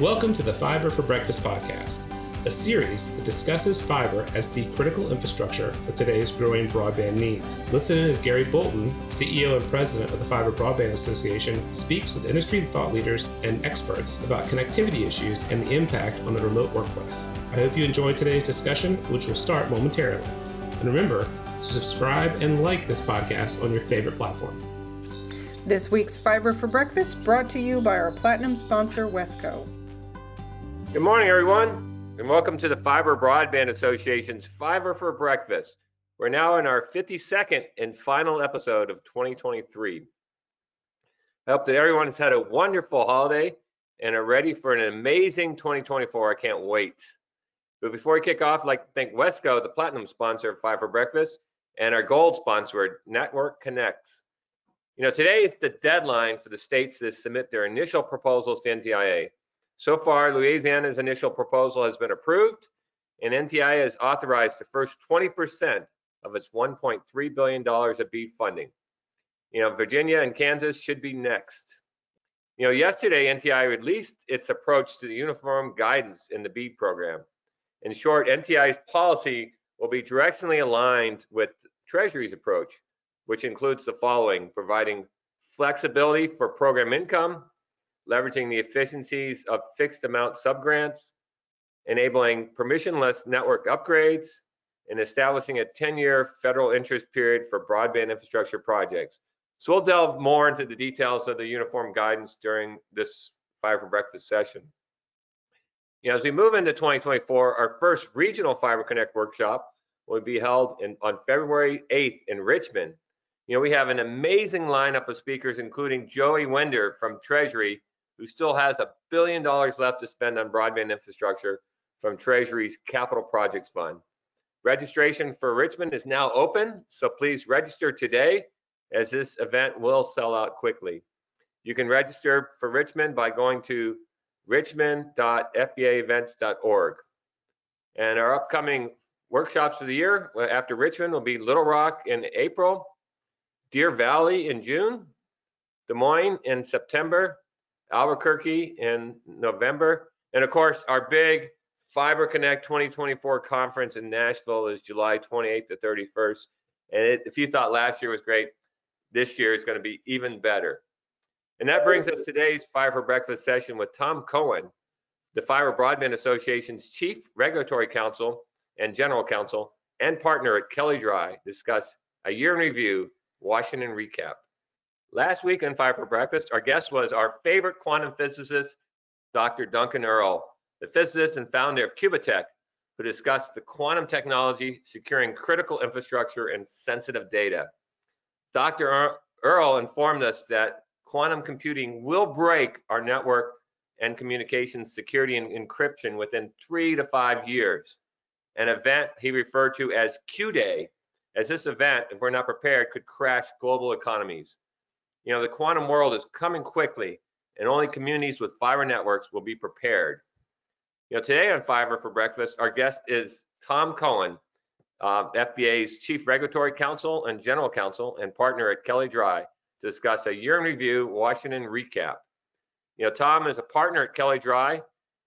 Welcome to the Fiber for Breakfast podcast, a series that discusses fiber as the critical infrastructure for today's growing broadband needs. Listen in as Gary Bolton, CEO and President of the Fiber Broadband Association, speaks with industry thought leaders and experts about connectivity issues and the impact on the remote workplace. I hope you enjoy today's discussion, which will start momentarily. And remember to subscribe and like this podcast on your favorite platform. This week's Fiber for Breakfast brought to you by our platinum sponsor, Wesco. Good morning, everyone, and welcome to the Fiber Broadband Association's Fiber for Breakfast. We're now in our 52nd and final episode of 2023. I hope that everyone has had a wonderful holiday and are ready for an amazing 2024. I can't wait. But before we kick off, I'd like to thank Wesco, the platinum sponsor of Fiber Breakfast, and our gold sponsor, Network Connect. You know, today is the deadline for the states to submit their initial proposals to NTIA. So far, Louisiana's initial proposal has been approved, and NTIA has authorized the first 20% of its $1.3 billion of BEAD funding. You know, Virginia and Kansas should be next. You know, yesterday, NTIA released its approach to the uniform guidance in the BEAD program. In short, NTIA's policy will be directionally aligned with Treasury's approach, which includes the following, providing flexibility for program income, leveraging the efficiencies of fixed amount subgrants, enabling permissionless network upgrades, and establishing a 10-year federal interest period for broadband infrastructure projects. So we'll delve more into the details of the uniform guidance during this Fiber for Breakfast session. You know, as we move into 2024, our first regional Fiber Connect workshop will be held in, on February 8th in Richmond. You know, we have an amazing lineup of speakers, including Joey Wender from Treasury, who still has a billion dollars left to spend on broadband infrastructure from Treasury's Capital Projects Fund. Registration for Richmond is now open, so please register today as this event will sell out quickly. You can register for Richmond by going to richmond.fbaevents.org. And our upcoming workshops for the year after Richmond will be Little Rock in April, Deer Valley in June, Des Moines in September, Albuquerque in November. And of course, our big Fiber Connect 2024 conference in Nashville is July 28th to 31st. And it, if you thought last year was great, this year is going to be even better. And that brings us today's Fiber Breakfast session with Tom Cohen, the Fiber Broadband Association's Chief Regulatory Counsel and General Counsel and partner at Kelley Drye, discuss a year in review, Washington recap. Last week on Fiber for Breakfast, our guest was our favorite quantum physicist, Dr. Duncan Earle, the physicist and founder of Qubitekk, who discussed the quantum technology securing critical infrastructure and sensitive data. Dr. Earle informed us that quantum computing will break our network and communications security and encryption within three to five years. An event he referred to as Q Day, as this event, if we're not prepared, could crash global economies. You know, the quantum world is coming quickly, and only communities with fiber networks will be prepared. You know, today on Fiber for Breakfast, our guest is Tom Cohen, uh, FBA's Chief Regulatory Counsel and General Counsel and partner at Kelley Drye to discuss a year in review Washington recap. You know, Tom is a partner at Kelley Drye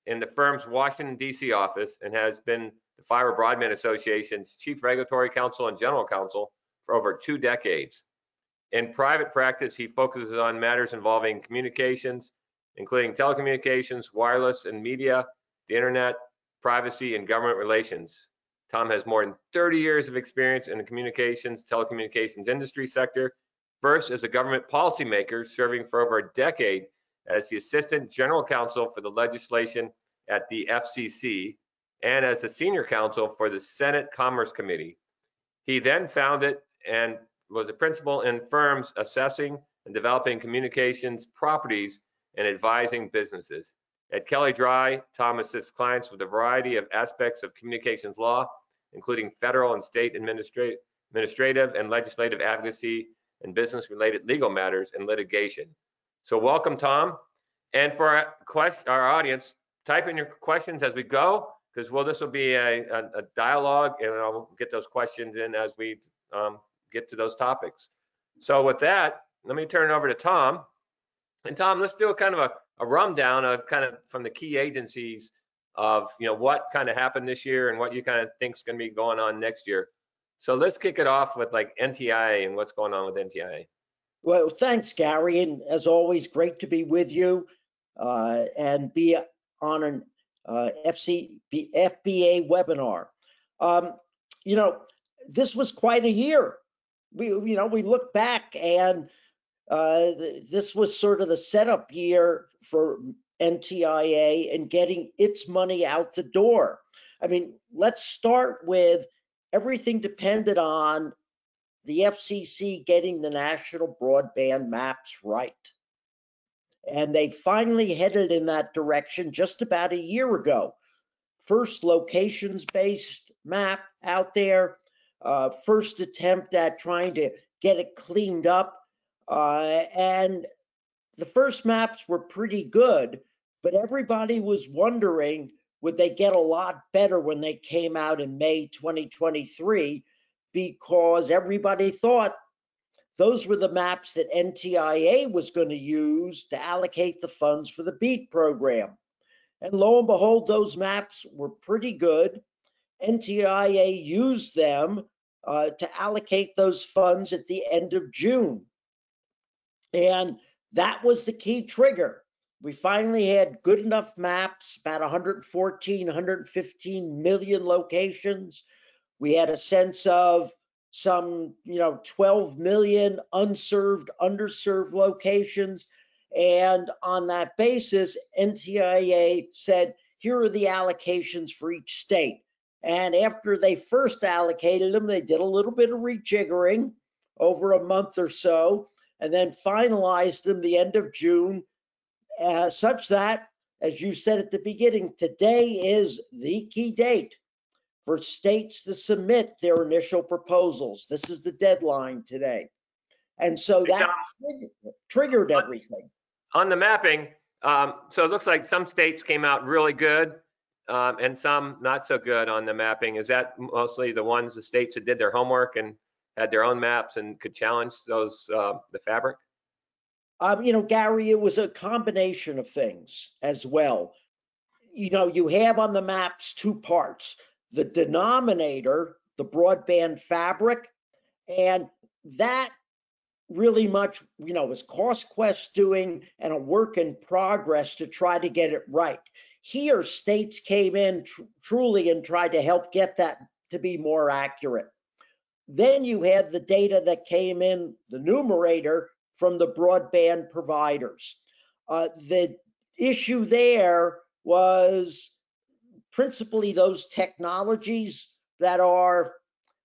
in the firm's Washington, D.C. office and has been the Fiber Broadband Association's Chief Regulatory Counsel and General Counsel for over two decades. In private practice, he focuses on matters involving communications, including telecommunications, wireless and media, the internet, privacy, and government relations. Tom has more than 30 years of experience in the communications, telecommunications industry sector, first as a government policymaker, serving for over a decade as the Assistant General Counsel for the legislation at the FCC and as the Senior Counsel for the Senate Commerce Committee. He then founded and was a principal in firms assessing and developing communications properties and advising businesses. At Kelley Drye, Tom assists clients with a variety of aspects of communications law, including federal and state administrative and legislative advocacy and business-related legal matters and litigation. So welcome, Tom. And for our, quest, our audience, type in your questions as we go, because well, this will be a, a, a, dialogue, and I'll get those questions in as we um, get to those topics. So with that, let me turn it over to Tom. And Tom, let's do a kind of a a rundown of kind of from the key agencies of you know what kind of happened this year and what you kind of think is going to be going on next year. So let's kick it off with like NTIA and what's going on with NTIA. Well, thanks, Gary, and as always, great to be with you uh, and be on an uh, FC, FBA webinar. Um, you know, this was quite a year. We, you know, we look back and uh, this was sort of the setup year for NTIA and getting its money out the door. I mean, let's start with everything depended on the FCC getting the national broadband maps right. And they finally headed in that direction just about a year ago. First locations based map out there, uh, first attempt at trying to get it cleaned up. Uh, and the first maps were pretty good, but everybody was wondering would they get a lot better when they came out in May 2023 because everybody thought those were the maps that NTIA was going to use to allocate the funds for the BEAD program. And lo and behold, those maps were pretty good. NTIA used them uh, to allocate those funds at the end of June. And that was the key trigger. We finally had good enough maps, about 114, 115 million locations. We had a sense of some, you know, 12 million unserved, underserved locations. And on that basis, NTIA said, here are the allocations for each state. And after they first allocated them, they did a little bit of rejiggering over a month or so, and then finalized them the end of June, uh, such that, as you said at the beginning, today is the key date for states to submit their initial proposals. This is the deadline today. And so that triggered everything. On the mapping, um, so it looks like some states came out really good um, and some not so good on the mapping. Is that mostly the ones, the states that did their homework and had their own maps and could challenge those, uh, the fabric? Um, you know, Gary, it was a combination of things as well. You know, you have on the maps two parts the denominator, the broadband fabric, and that really much, you know, was CostQuest doing and a work in progress to try to get it right. Here, states came in tr- truly and tried to help get that to be more accurate. Then you had the data that came in, the numerator, from the broadband providers. Uh, the issue there was principally those technologies that are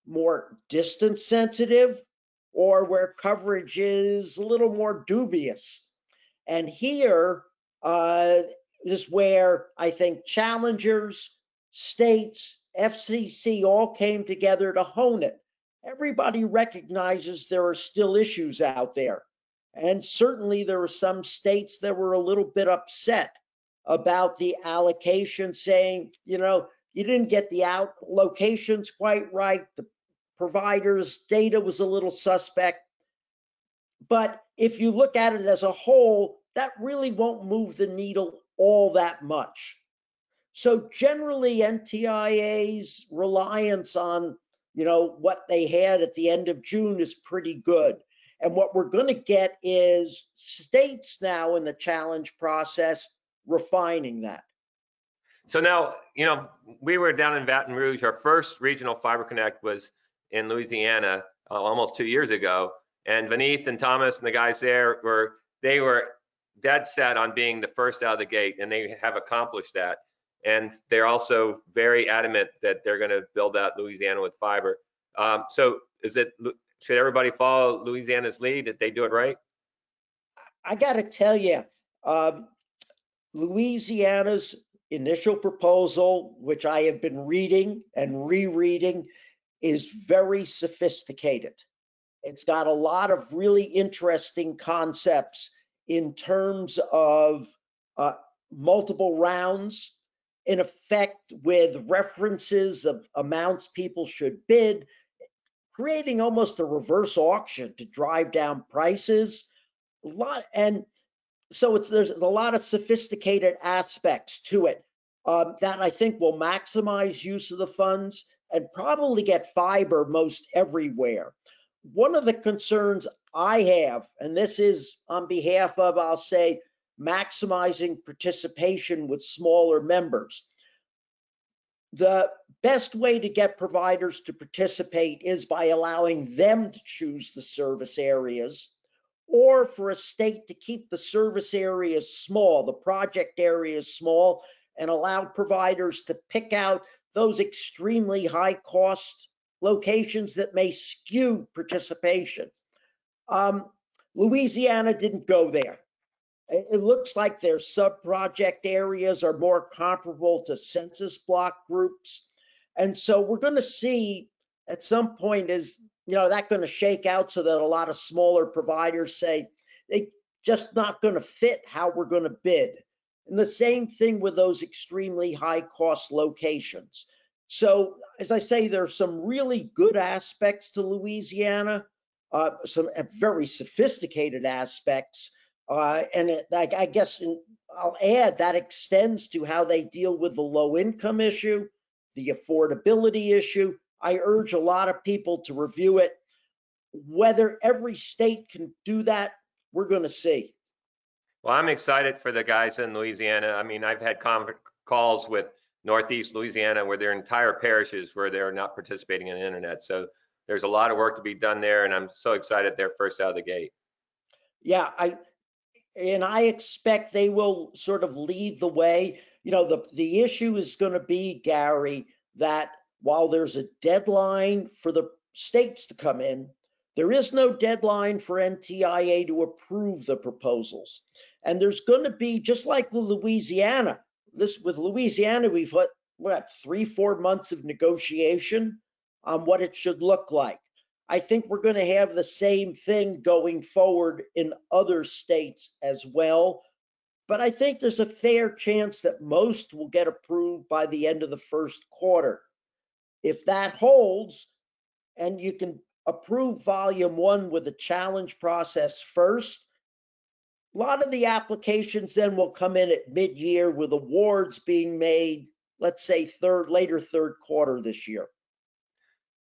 more distance sensitive or where coverage is a little more dubious. And here uh, is where I think challengers, states, FCC all came together to hone it. Everybody recognizes there are still issues out there. And certainly there were some states that were a little bit upset about the allocation, saying, you know, you didn't get the out locations quite right. The providers' data was a little suspect. But if you look at it as a whole, that really won't move the needle all that much. So generally, NTIA's reliance on you know what they had at the end of June is pretty good. And what we're going to get is states now in the challenge process refining that. So now, you know, we were down in Baton Rouge. Our first regional Fiber Connect was in Louisiana uh, almost two years ago. And Veneeth and Thomas and the guys there were, they were dead set on being the first out of the gate, and they have accomplished that. And they're also very adamant that they're going to build out Louisiana with fiber. Um, so is it, should everybody follow Louisiana's lead? Did they do it right? I got to tell you, um, Louisiana's initial proposal, which I have been reading and rereading, is very sophisticated. It's got a lot of really interesting concepts in terms of uh, multiple rounds, in effect, with references of amounts people should bid, creating almost a reverse auction to drive down prices. A lot, and so it's there's a lot of sophisticated aspects to it um, that I think will maximize use of the funds and probably get fiber most everywhere. One of the concerns I have, and this is on behalf of, I'll say, maximizing participation with smaller members. The best way to get providers to participate is by allowing them to choose the service areas or for a state to keep the service areas small, the project areas small, and allow providers to pick out those extremely high cost locations that may skew participation. Um, Louisiana didn't go there. It looks like their sub-project areas are more comparable to census block groups. And so we're going to see at some point is, you know, that going to shake out so that a lot of smaller providers say they just not going to fit how we're going to bid. And the same thing with those extremely high cost locations. So, as I say, there are some really good aspects to Louisiana, uh, some very sophisticated aspects. Uh, and it, I, I, guess in, I'll add that extends to how they deal with the low income issue, the affordability issue. I urge a lot of people to review it. Whether every state can do that, we're going to see. Well, I'm excited for the guys in Louisiana. I mean, I've had calls with Northeast Louisiana where their entire parishes where they're not participating in the internet. So there's a lot of work to be done there, and I'm so excited they're first out of the gate. Yeah, I and I expect they will sort of lead the way. You know, the the issue is going to be Gary that while there's a deadline for the states to come in, there is no deadline for NTIA to approve the proposals. And there's going to be, just like Louisiana, this with Louisiana, we've had three, four months of negotiation on what it should look like. I think we're going to have the same thing going forward in other states as well. But I think there's a fair chance that most will get approved by the end of the first quarter. If that holds, and you can approve volume one with a challenge process first, a lot of the applications then will come in at mid-year with awards being made, let's say third, later third quarter this year.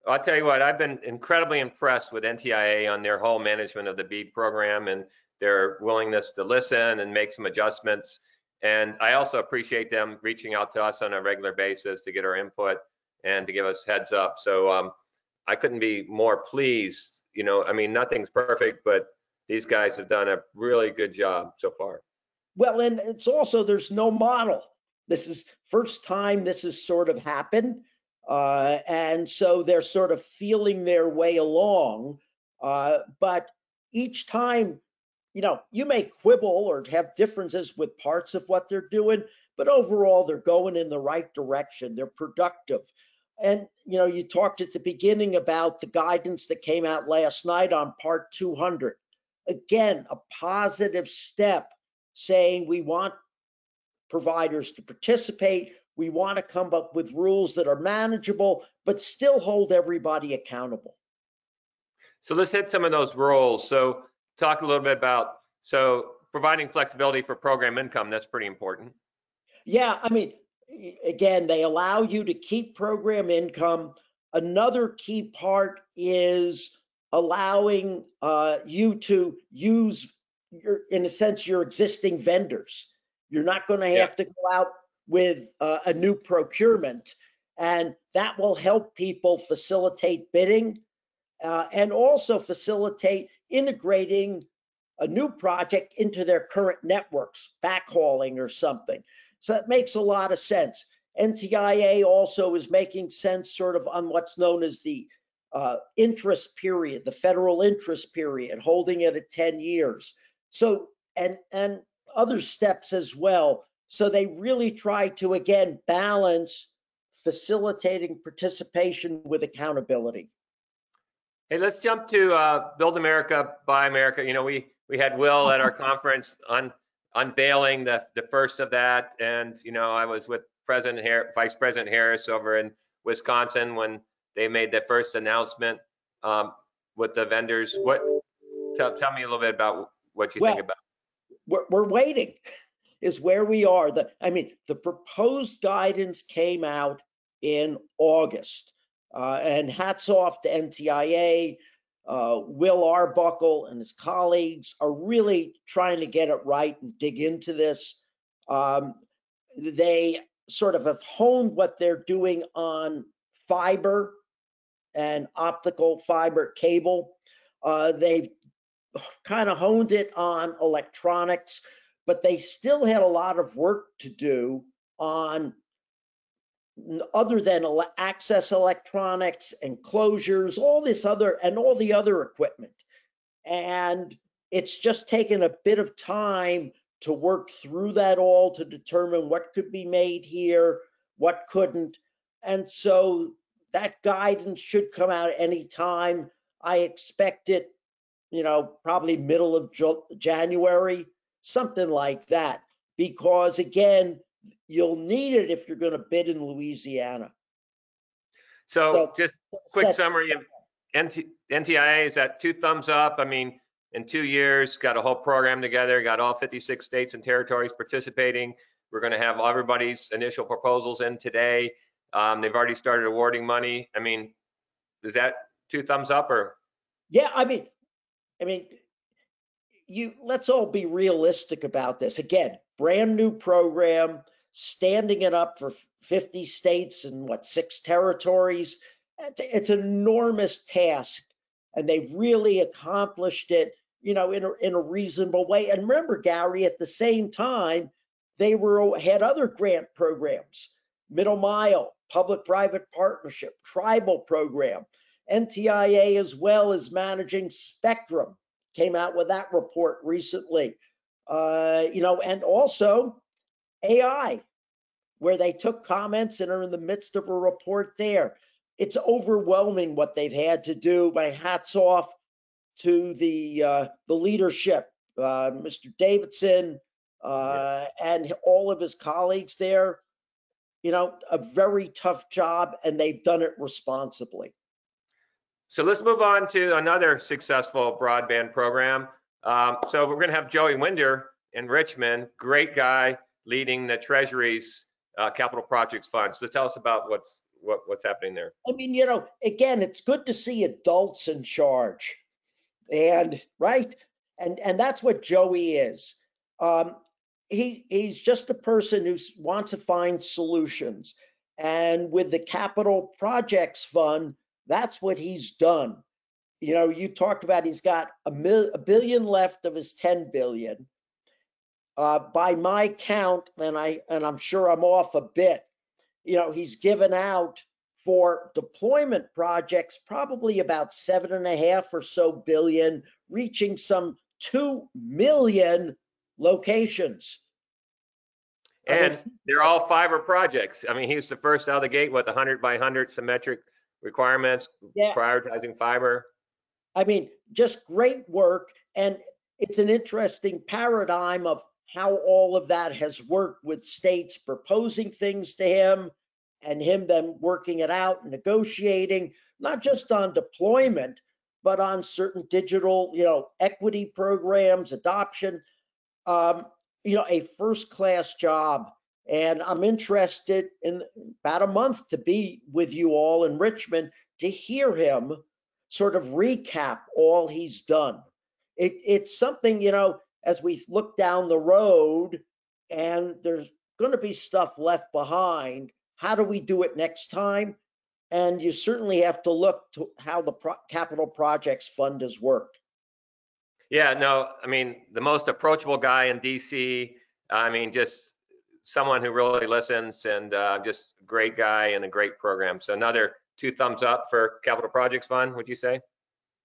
I'll tell you what, I've been incredibly impressed with NTIA on their whole management of the BEAD program and their willingness to listen and make some adjustments. And I also appreciate them reaching out to us on a regular basis to get our input and to give us heads up. So um, I couldn't be more pleased. You know, I mean, nothing's perfect, but these guys have done a really good job so far. Well, and it's also there's no model. This is first time this has sort of happened. Uh, and so they're sort of feeling their way along. Uh, but each time, you know, you may quibble or have differences with parts of what they're doing, but overall, they're going in the right direction. They're productive. And, you know, you talked at the beginning about the guidance that came out last night on part 200. Again, a positive step saying we want providers to participate, we want to come up with rules that are manageable, but still hold everybody accountable. So let's hit some of those rules. So talk a little bit about so providing flexibility for program income. That's pretty important. Yeah, I mean, again, they allow you to keep program income. Another key part is allowing uh, you to use your, in a sense, your existing vendors. You're not going to have yeah. to go out with uh, a new procurement, and that will help people facilitate bidding uh, and also facilitate integrating a new project into their current networks, backhauling or something. So that makes a lot of sense. NTIA also is making sense sort of on what's known as the uh, interest period, the federal interest period, holding it at 10 years. So, and, and other steps as well so they really try to, again, balance facilitating participation with accountability. Hey, let's jump to uh, Build America, Buy America. You know, we we had Will at our conference on unveiling the the first of that, and you know, I was with President Har- Vice President Harris over in Wisconsin when they made the first announcement um, with the vendors. What tell, tell me a little bit about what you well, think about we're, we're waiting is where we are. The, I mean, the proposed guidance came out in August. Uh, and hats off to NTIA. Uh, Will Arbuckle and his colleagues are really trying to get it right and dig into this. Um, they sort of have honed what they're doing on fiber and optical fiber cable. Uh, they've kind of honed it on electronics, but they still had a lot of work to do on other than access electronics, enclosures, all this other, and all the other equipment. And it's just taken a bit of time to work through that all to determine what could be made here, what couldn't. And so that guidance should come out any time. I expect it, you know, probably middle of January, something like that. Because again, you'll need it if you're going to bid in Louisiana. So, so just quick summary of NT, NTIA is that two thumbs up. I mean, in two years, got a whole program together, got all 56 states and territories participating. We're going to have everybody's initial proposals in today. Um, they've already started awarding money. I mean, is that two thumbs up or? Yeah, I mean, I mean, you let's all be realistic about this. Again, brand new program, standing it up for 50 states and what six territories. It's, it's an enormous task, and they've really accomplished it, you know, in a, in a reasonable way. And remember, Gary, at the same time, they were had other grant programs, middle mile, public-private partnership, tribal program. NTIA as well as managing Spectrum came out with that report recently. Uh, you know, and also AI, where they took comments and are in the midst of a report there. It's overwhelming what they've had to do. My hats off to the uh, the leadership, uh, Mr. Davidson, uh, yeah. and all of his colleagues there. You know, a very tough job, and they've done it responsibly. So let's move on to another successful broadband program. Um, so we're going to have Joey Wender in Richmond, great guy leading the Treasury's uh, capital projects fund. So tell us about what's what, what's happening there. I mean, you know, again, it's good to see adults in charge, and right, and and that's what Joey is. Um, he he's just a person who wants to find solutions, and with the capital projects fund, that's what he's done. You know, you talked about he's got a, mil, a billion left of his 10 billion. Uh, by my count, and I and I'm sure I'm off a bit, you know, he's given out for deployment projects probably about seven and a half or so billion, reaching some two million locations. And they're all fiber projects. I mean, he's the first out of the gate with 100 by 100 symmetric requirements, yeah. prioritizing fiber. I mean, just great work. And it's an interesting paradigm of how all of that has worked with states proposing things to him and him then working it out and negotiating, not just on deployment, but on certain digital, you know, equity programs, adoption. Um, you know, a first class job and I'm interested in about a month to be with you all in Richmond to hear him sort of recap all he's done. It, it's something, you know, as we look down the road and there's going to be stuff left behind, how do we do it next time? And you certainly have to look to how the Pro- Capital Projects Fund has worked. Yeah, no, I mean, the most approachable guy in DC. I mean, just someone who really listens and uh, just a great guy and a great program. So another two thumbs up for Capital Projects Fund, would you say?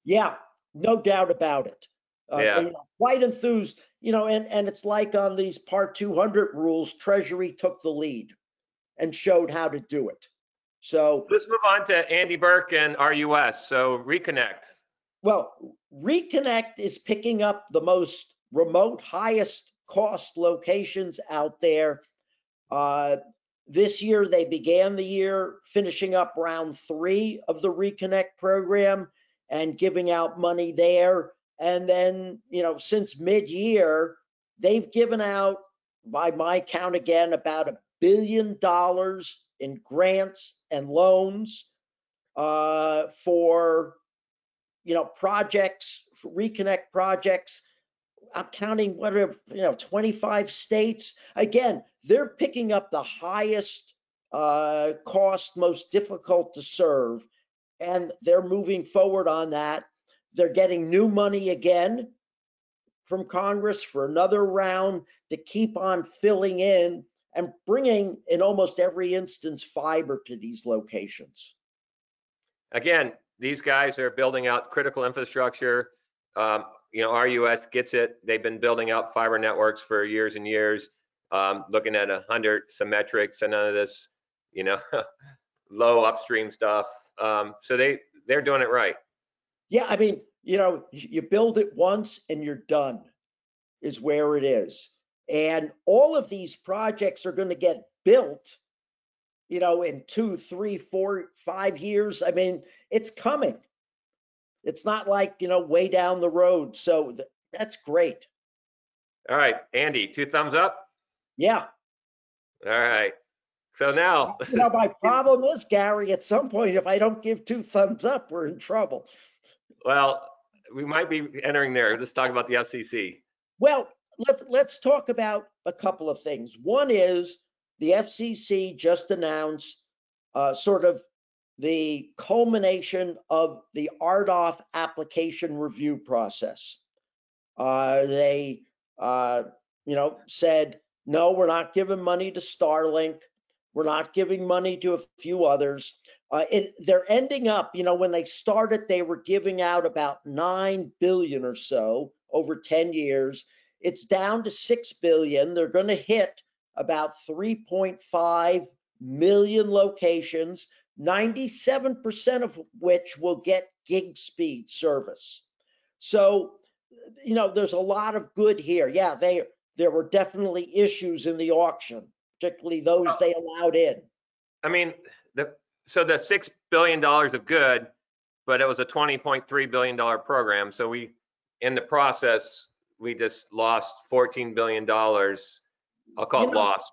Yeah, no doubt about it. Uh, yeah. And, quite enthused, you know, and, and it's like on these Part 200 rules, Treasury took the lead and showed how to do it. So let's move on to Andy Berke and RUS. So Reconnect. Well, Reconnect is picking up the most remote, highest cost locations out there uh, this year, they began the year finishing up round three of the Reconnect program and giving out money there. And then, you know, since mid year, they've given out, by my count again, about a billion dollars in grants and loans uh, for you know projects, reconnect projects. I'm counting whatever you know, 25 states. Again, they're picking up the highest uh, cost, most difficult to serve, and they're moving forward on that. They're getting new money again from Congress for another round to keep on filling in and bringing, in almost every instance, fiber to these locations. Again, these guys are building out critical infrastructure. Um, you know, RUS gets it. They've been building out fiber networks for years and years, um, looking at a hundred symmetrics and none of this, you know, low upstream stuff. Um, so they they're doing it right. Yeah, I mean, you know, you build it once and you're done, is where it is. And all of these projects are going to get built, you know, in two, three, four, five years. I mean, it's coming. It's not like, you know, way down the road. So th- that's great. All right, Andy, two thumbs up. Yeah. All right. So now, you know, my problem is, Gary, at some point, if I don't give two thumbs up, we're in trouble. Well, we might be entering there. Let's talk about the FCC. Well, let's let's talk about a couple of things. One is the FCC just announced uh, sort of the culmination of the RDOF application review process. Uh, they, uh, you know, said no, we're not giving money to Starlink. We're not giving money to a few others. Uh, it, they're ending up, you know, when they started, they were giving out about nine billion or so over 10 years. It's down to 6 billion. They're going to hit about 3.5 million locations, 97% of which will get gig speed service. So, you know, there's a lot of good here. Yeah, they there were definitely issues in the auction, particularly those they allowed in. I mean, the so the six billion dollars of good, but it was a 20.3 billion dollar program. So we, in the process, we just lost 14 billion dollars. I'll call You it know, lost.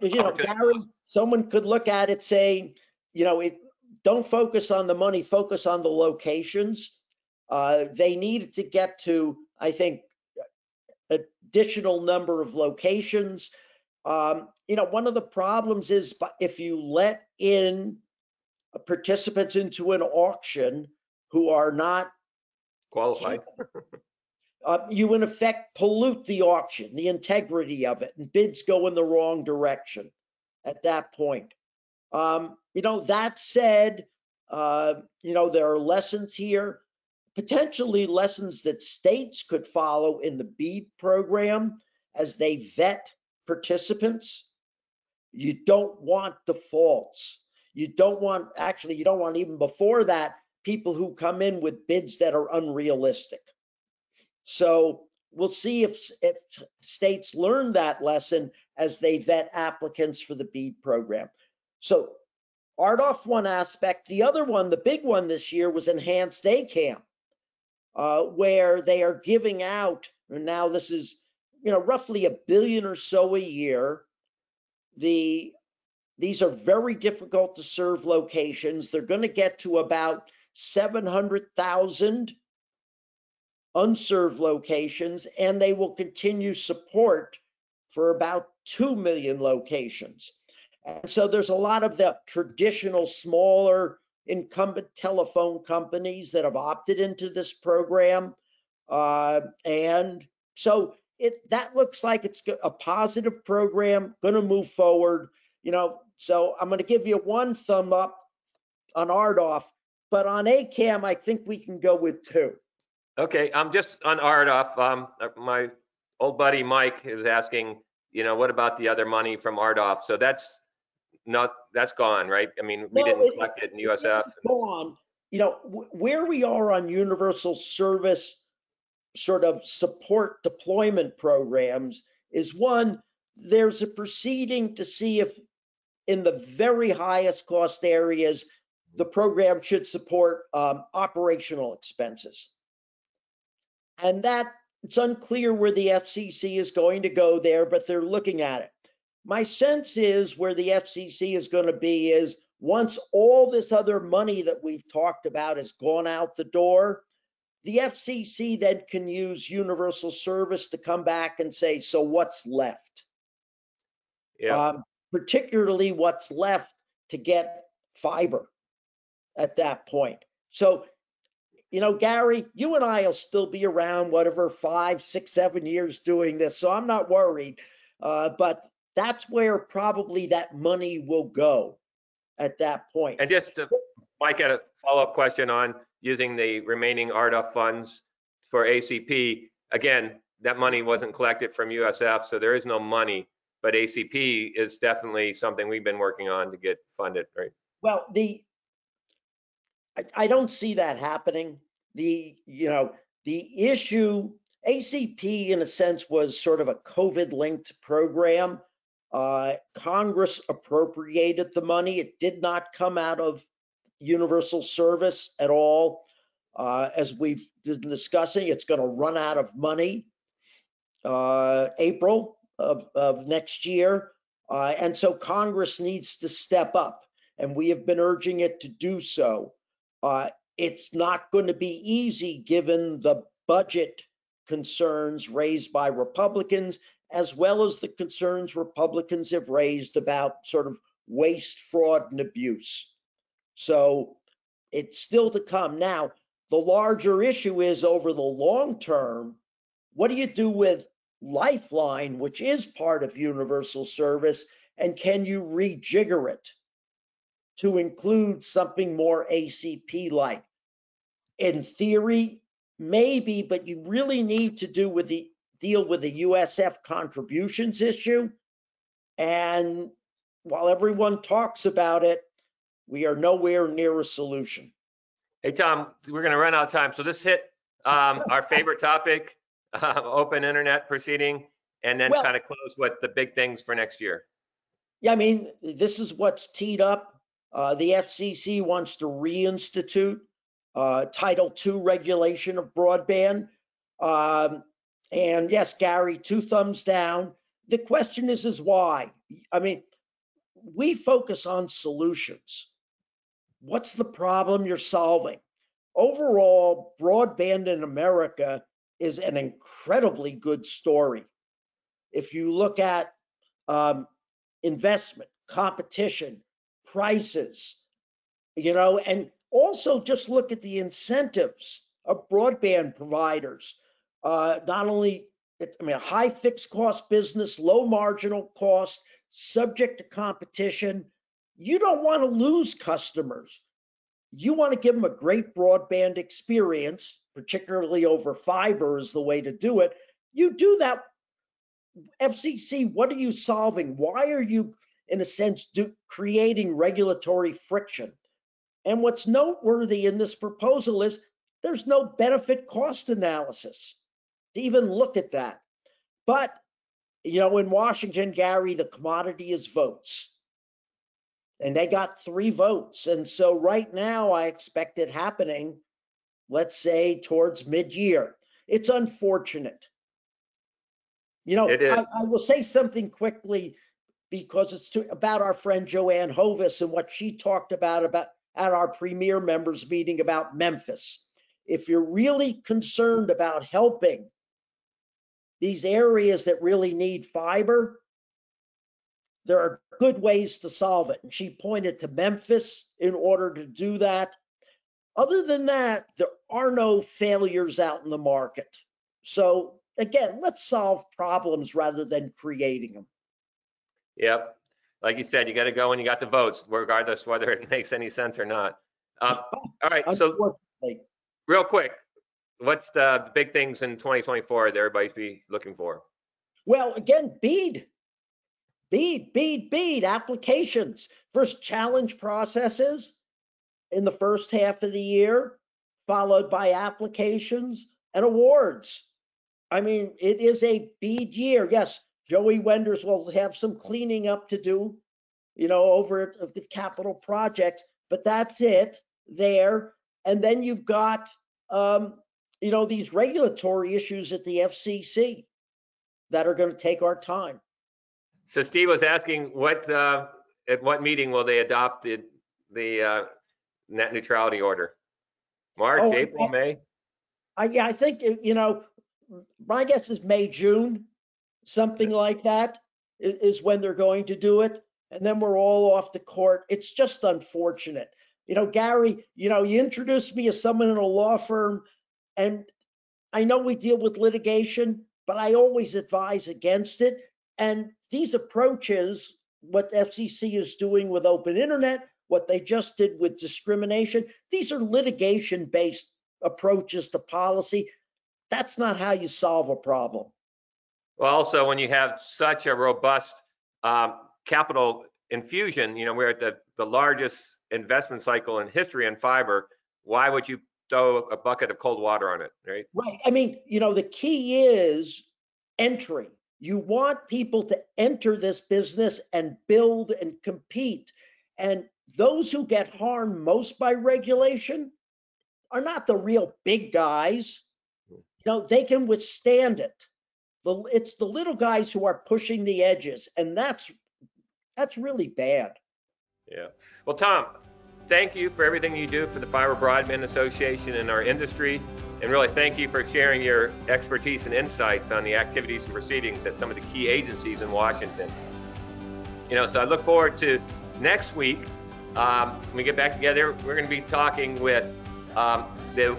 You know, Gary, someone could look at it say, you know, it don't focus on the money, focus on the locations. Uh, they needed to get to, I think, additional number of locations. Um, you know, one of the problems is if you let in participants into an auction who are not Qualified. uh, you in effect pollute the auction, the integrity of it, and bids go in the wrong direction at that point. Um, you know, that said, uh, you know, there are lessons here, potentially lessons that states could follow in the BEAD program as they vet participants. You don't want defaults. You don't want, actually, you don't want even before that, people who come in with bids that are unrealistic. So we'll see if, if states learn that lesson as they vet applicants for the BEAD program. So RDOF one aspect. The other one, the big one this year was enhanced ACAM, uh, where they are giving out, and now this is, you know, roughly a billion or so a year. The these are very difficult to serve locations. They're going to get to about 700,000 unserved locations, and they will continue support for about 2 million locations. And so there's a lot of the traditional smaller incumbent telephone companies that have opted into this program. Uh, and so it that looks like it's a positive program, going to move forward. You know, so I'm going to give you one thumb up on RDOF, but on ACAM, I think we can go with two. Okay, I'm just on RDOF. Um, uh, my old buddy Mike is asking, you know, what about the other money from RDOF? So that's not, that's gone, right? I mean, we No, didn't collect it in USF. Gone. You know, wh- where we are on universal service sort of support deployment programs is one, there's a proceeding to see if in the very highest cost areas, the program should support um, operational expenses. And that it's unclear where the FCC is going to go there, but they're looking at it. My sense is where the FCC is going to be is once all this other money that we've talked about has gone out the door, the FCC then can use universal service to come back and say, so what's left? Yeah. Um, particularly what's left to get fiber at that point. So, you know, Gary, you and I will still be around, whatever, five, six, seven years doing this. So I'm not worried. Uh, but that's where probably that money will go at that point. And just to, Mike had a follow-up question on using the remaining RDOF funds for ACP. Again, that money wasn't collected from USF, so there is no money. But ACP is definitely something we've been working on to get funded, right? Well, the I, I don't see that happening. The you know the issue ACP in a sense was sort of a COVID linked program. Uh, Congress appropriated the money. It did not come out of universal service at all. Uh, as we've been discussing, it's going to run out of money uh, April of, of next year. Uh, and so Congress needs to step up, and we have been urging it to do so. Uh, it's not going to be easy given the budget concerns raised by Republicans, as well as the concerns Republicans have raised about sort of waste, fraud, and abuse. So it's still to come. Now, the larger issue is over the long term, what do you do with Lifeline, which is part of universal service, and can you rejigger it to include something more ACP like? In theory, maybe, but you really need to do with the deal with the USF contributions issue. And while everyone talks about it, we are nowhere near a solution. Hey, Tom, we're going to run out of time. So this hit um, our favorite topic, uh, open internet proceeding, and then Well- kind of close with the big things for next year. Yeah, I mean, this is what's teed up. Uh, the FCC wants to reinstitute uh, Title II regulation of broadband. Um, and yes, Gary, two thumbs down. The question is, is why? I mean, we focus on solutions. What's the problem you're solving? Overall, broadband in America is an incredibly good story. If you look at um, investment, competition, prices, you know, and also just look at the incentives of broadband providers. Uh, not only, I mean, a high fixed cost business, low marginal cost, subject to competition. You don't want to lose customers. You want to give them a great broadband experience, particularly over fiber is the way to do it. You do that FCC, what are you solving? Why are you, in a sense, do, creating regulatory friction? And what's noteworthy in this proposal is there's no benefit cost analysis to even look at that. But, you know, in Washington, Gary, the commodity is votes. And they got three votes. And so right now, I expect it happening, let's say, towards mid year. It's unfortunate. You know, I, I will say something quickly because it's to, about our friend Joanne Hovis and what she talked about about at our premier members meeting about Memphis. If you're really concerned about helping these areas that really need fiber, there are good ways to solve it. And she pointed to Memphis in order to do that. Other than that, there are no failures out in the market. So again, let's solve problems rather than creating them. Yep. Like you said, you got to go when you got the votes, regardless whether it makes any sense or not. Um, all right. So real quick, what's the big things in 2024 that everybody be looking for? well, again, BEAD, BEAD, BEAD, BEAD applications. First challenge processes in the first half of the year, followed by applications and awards. I mean, it is a BEAD year. Yes, Joey Wenders will have some cleaning up to do, you know, over at capital projects, but that's it there. And then you've got um, you know, these regulatory issues at the FCC that are going to take our time. So Steve was asking what uh, at what meeting will they adopt the the uh, net neutrality order? March, Oh, April, I- May? I, yeah, I think, you know, my guess is May, June, something like that is when they're going to do it. And then we're all off the court. It's just unfortunate. You know, Gary, you know, you introduced me as someone in a law firm, and I know we deal with litigation, but I always advise against it. And these approaches, what FCC is doing with open internet, what they just did with discrimination, these are litigation based approaches to policy. That's not how you solve a problem. Well, also when you have such a robust um, capital infusion, you know, we're at the, the largest investment cycle in history in fiber. Why would you throw a bucket of cold water on it, right? Right. I mean, you know, the key is entry. You want people to enter this business and build and compete. And those who get harmed most by regulation are not the real big guys. You know, they can withstand it. The, it's the little guys who are pushing the edges, and that's that's really bad. Yeah. Well, Tom, thank you for everything you do for the Fiber Broadband Association and our industry. And really thank you for sharing your expertise and insights on the activities and proceedings at some of the key agencies in Washington. You know, so I look forward to next week. Um, when we get back together, we're going to be talking with um, the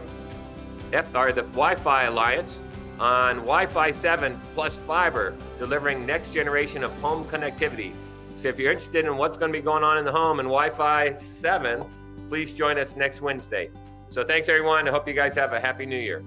F, or the Wi-Fi Alliance on Wi-Fi 7 plus fiber, delivering next generation of home connectivity. So if you're interested in what's going to be going on in the home and Wi-Fi 7, please join us next Wednesday. So thanks everyone. I hope you guys have a happy new year.